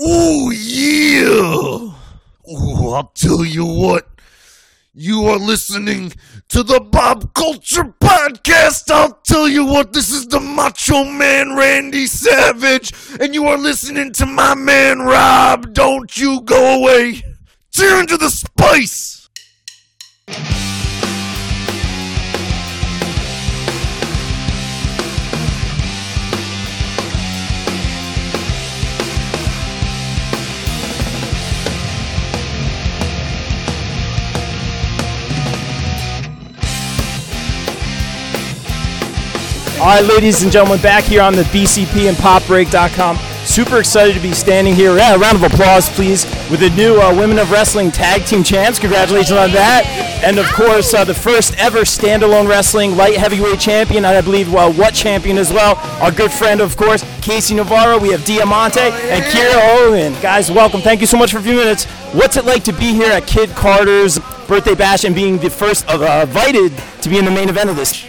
Ooh, yeah. Ooh, I'll tell you what. You are listening to the Bob Culture Podcast. I'll tell you what, this is the Macho Man Randy Savage, and you are listening to my man Rob. Don't you go away. Tear into the spice. All right, ladies and gentlemen, back here on the BCP and PopBreak.com. Super excited to be standing here. Yeah, a round of applause, please, with the new uh, Women of Wrestling Tag Team Champs. Congratulations on that. And of course, uh, the first ever standalone wrestling light heavyweight champion, and I believe uh, what champion as well. Our good friend, of course, KC Navarro. We have Diamante and Kiera Hogan. Guys, welcome. Thank you so much for a few minutes. What's it like to be here at Kid Carter's birthday bash and being the first uh, invited to be in the main event of this?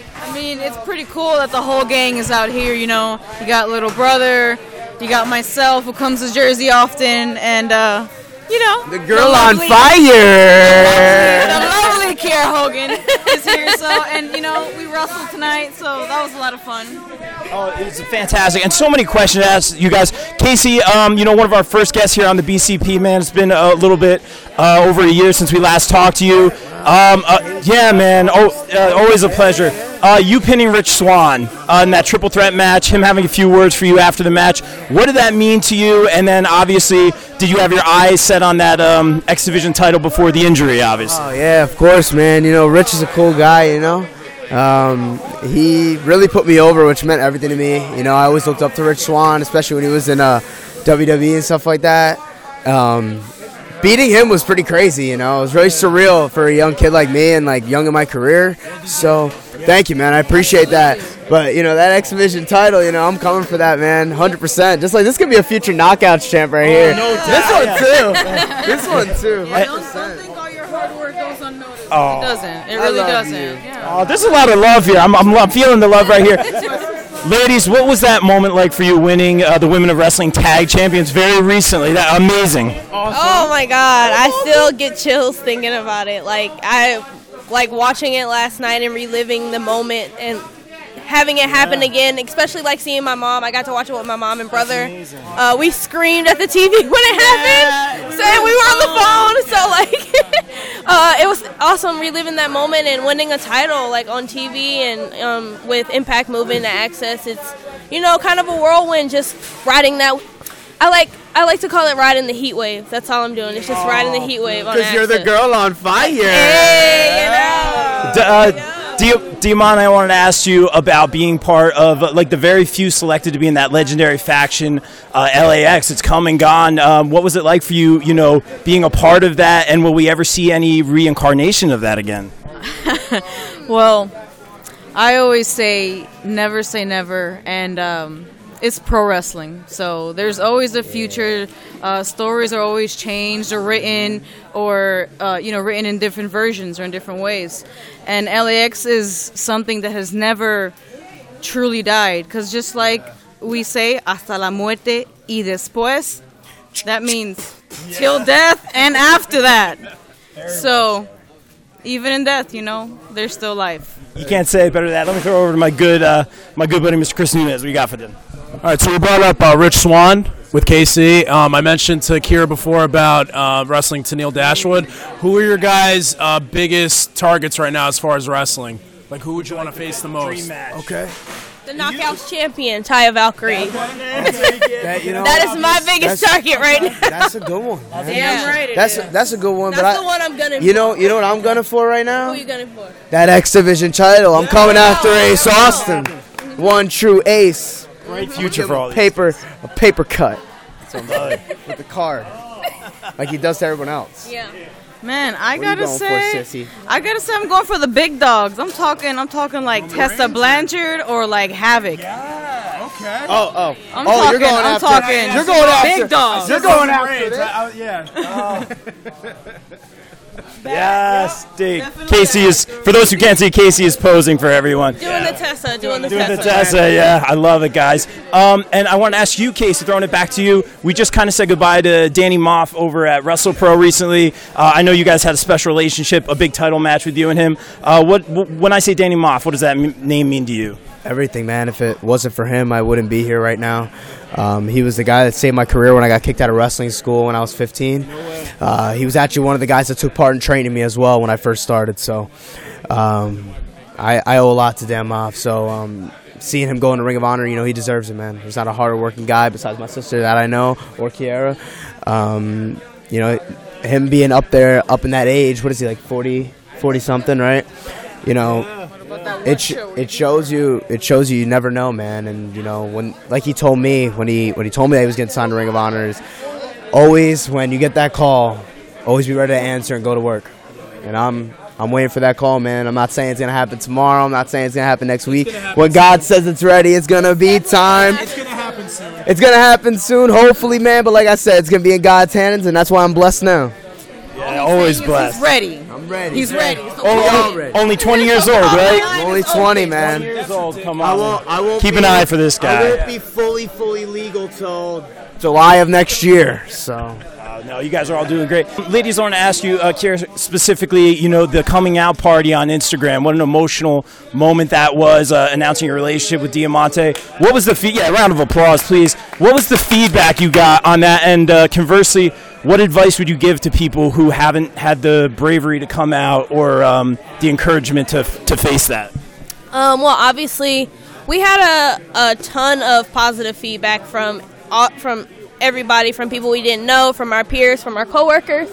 I mean, it's pretty cool that the whole gang is out here. You know, you got little brother, you got myself who comes to Jersey often, and uh, you know, The girl the on fire. The lovely Kiera Hogan is here. So, and you know, we wrestled tonight, so that was a lot of fun. Oh, it was fantastic, and so many questions to ask you guys. KC, um, you know, one of our first guests here on the BCP, man. It's been a little bit uh, over a year since we last talked to you. Um, uh, yeah, man. Oh, uh, always a pleasure. Uh, you pinning Rich Swann uh, in that triple threat match, him having a few words for you after the match. What did that mean to you? And then, obviously, did you have your eyes set on that um, X Division title before the injury? Obviously. Oh yeah, of course, man. You know, Rich is a cool guy. You know, um, he really put me over, which meant everything to me. You know, I always looked up to Rich Swann, especially when he was in uh, WWE and stuff like that. Um, beating him was pretty crazy. You know, it was really surreal for a young kid like me and like young in my career. So, thank you, man. I appreciate that. But you know that X Division title, you know I'm coming for that, man, hundred percent. Just like this could be a future knockouts champ right here. this one too. this one too. 100%. Don't, don't think all your hard work goes unnoticed. Oh. It doesn't. It really doesn't. Yeah. Oh, there's a lot of love here. I'm, I'm, I'm feeling the love right here. Ladies, what was that moment like for you winning uh, the Women of Wrestling Tag Champions very recently? That amazing. Oh my god, I still get chills thinking about it. Like I like watching it last night and reliving the moment and having it happen again, especially like seeing my mom. I got to watch it with my mom and brother. Uh, we screamed at the TV when it happened, saying we were on the phone. So like, uh, it was awesome reliving that moment and winning a title like on TV and um, with Impact moving to AXS. It's you know kind of a whirlwind, just riding that. I like I like to call it riding the heat wave. That's all I'm doing. It's just riding the heat wave Because you're the girl on fire. Hey, you know. D- uh, Di- Diamond, I wanted to ask you about being part of uh, like the very few selected to be in that legendary faction, uh, LAX. It's come and gone. Um, what was it like for you? You know, being a part of that, and will we ever see any reincarnation of that again? Well, I always say never say never, and um, it's pro wrestling. So there's always a future. Uh, stories are always changed or written, or uh, you know, written in different versions or in different ways. And LAX is something that has never truly died, because just like we say, hasta la muerte y después, that means till death and after that. So even in death, you know, there's still life. You can't say it better than that. Let me throw it over to my good, uh, my good buddy, Mr. Chris Nunez. What you got for them? All right, so we brought up uh, Rich Swann with KC. Um, I mentioned to Kiera before about uh, wrestling to Neil Dashwood. Who are your guys' uh, biggest targets right now as far as wrestling? Like, who would you want to face the most? Okay. The Knockouts champion, Taya Valkyrie. That, you know, That is my biggest That's- target right now. that's a good one. man. Damn right. That's that's a good one. That's but the I, one I'm gunning you for. know, you know what I'm gunning for right now? Who you gunning for? That X Division title. I'm coming after Ace Austin. One true ace. Great future for all these. Paper, a paper cut. So With the card, like he does to everyone else. Yeah. Man, I What are you gotta going say, for, sissy? I gotta say, I'm going for the big dogs. I'm talking, I'm talking like Tessa Blanchard or like Havok. Okay. Oh, oh, I'm oh! talking, you're going I'm after. talking You're going after. big dogs. You're going after. this? yeah. Oh. Yes, Dave. KC is, for those who can't see, KC is posing for everyone. Doing the Tessa, doing the Tessa. Doing the Tessa. Yeah, I love it, guys. Um, and I want to ask you, KC, throwing it back to you. We just kind of said goodbye to Danny Maff over at WrestlePro recently. Uh, I know you guys had a special relationship, a big title match with you and him. Uh, what wh- when I say Danny Maff, what does that m- name mean to you? Everything, man. If it wasn't for him, I wouldn't be here right now. Um, he was the guy that saved my career when I got kicked out of wrestling school when I was 15. Uh, he was actually one of the guys that took part in training me as well when I first started. So um, I, I owe a lot to Dan. So um, seeing him go in the Ring of Honor, you know, he deserves it, man. He's not a hard working guy besides my sister that I know or Kiera. Um, you know, him being up there, up in that age, what is he, like 40, 40 something, right? You know, it sh- it shows you it shows you you never know, man. And you know when like he told me when he when he told me that he was getting signed to Ring of Honor is always when you get that call, always be ready to answer and go to work. And I'm I'm waiting for that call, man. I'm not saying it's gonna happen tomorrow. I'm not saying it's gonna happen next week. when God says it's ready, it's gonna be time. It's gonna happen soon. It's gonna happen soon, hopefully, man. But like I said, it's gonna be in God's hands, and that's why I'm blessed now. Yeah, always He's blessed. ready. I'm ready. He's ready. So Only, all ready. only 20 years old, right? Only 20, man. 20 Years old, come on. I won't. I won't Keep be- an eye for this guy. I guy. won't be fully, fully legal till July of next year. So Uh, no, you guys are all doing great. Ladies, I want to ask you, uh, Kiera, specifically, you know, the coming out party on Instagram. What an emotional moment that was, uh, announcing your relationship with Diamante. What was the feed? Yeah, round of applause, please. What was the feedback you got on that? And uh, conversely, what advice would you give to people who haven't had the bravery to come out or um, the encouragement to to face that? Um, well, obviously, we had a, a ton of positive feedback from all, from everybody, from people we didn't know, from our peers, from our coworkers,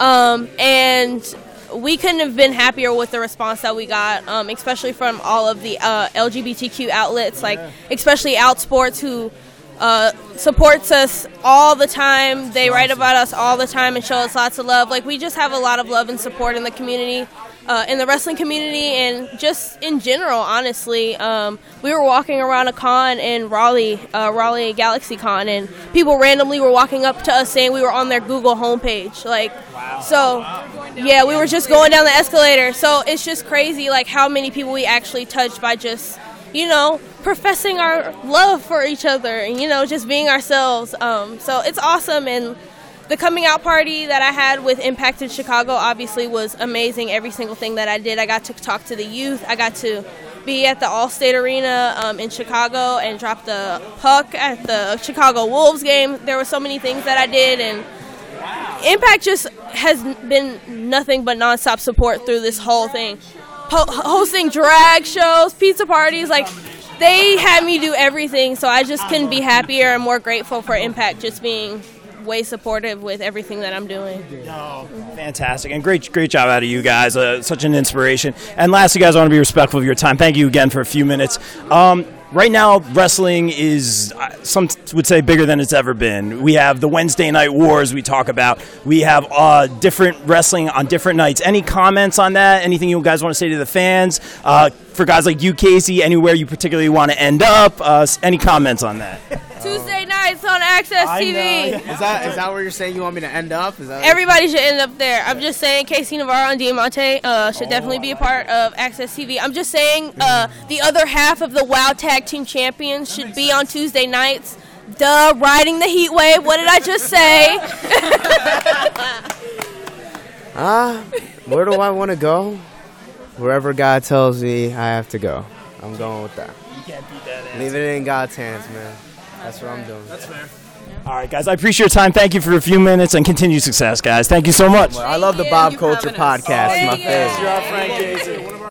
um, and we couldn't have been happier with the response that we got, um, especially from all of the uh, LGBTQ outlets, like especially Outsports, who uh, supports us all the time. They write about us all the time and show us lots of love. Like we just have a lot of love and support in the community, uh, in the wrestling community, and just in general. Honestly, um, we were walking around a con in Raleigh, uh, Raleigh Galaxy Con, and people randomly were walking up to us saying we were on their Google homepage. Like, so yeah, we were just going down the escalator. So it's just crazy, like how many people we actually touched by just you know, professing our love for each other and, you know, just being ourselves. Um, so it's awesome. And the coming out party that I had with Impact in Chicago obviously was amazing. Every single thing that I did, I got to talk to the youth. I got to be at the Allstate Arena um, in Chicago and drop the puck at the Chicago Wolves game. There were so many things that I did. And Impact just has been nothing but nonstop support through this whole thing. Po- hosting drag shows, pizza parties, like they had me do everything. So I just couldn't be happier and more grateful for Impact just being way supportive with everything that I'm doing. Fantastic and great, great job out of you guys. Uh, such an inspiration. And lastly, guys, I want to be respectful of your time. Thank you again for a few minutes. Um, right now, wrestling is uh, some would say bigger than it's ever been. We have the Wednesday night wars we talk about. We have uh, different wrestling on different nights. Any comments on that? Anything you guys want to say to the fans? Uh, for guys like you, KC, anywhere you particularly want to end up? Uh, any comments on that? Tuesday nights on AXS I TV. know. is that is that where you're saying you want me to end up? Is that Everybody should end up there. I'm just saying KC Navarro and Diamante uh, should definitely be a part of AXS TV. I'm just saying uh, the other half of the WoW Tag Team Champions should be on Tuesday nights. Duh, riding the heat wave. What did I just say? Ah, where do I want to go? Wherever God tells me I have to go. I'm going with that. You can't beat that. Leave it in God's hands, man. That's what I'm doing. That's fair. All right, guys. I appreciate your time. Thank you for a few minutes and continued success, guys. Thank you so much. I love the. Bob you Culture having us. podcast. My Thank you. favorite. Frank Casey.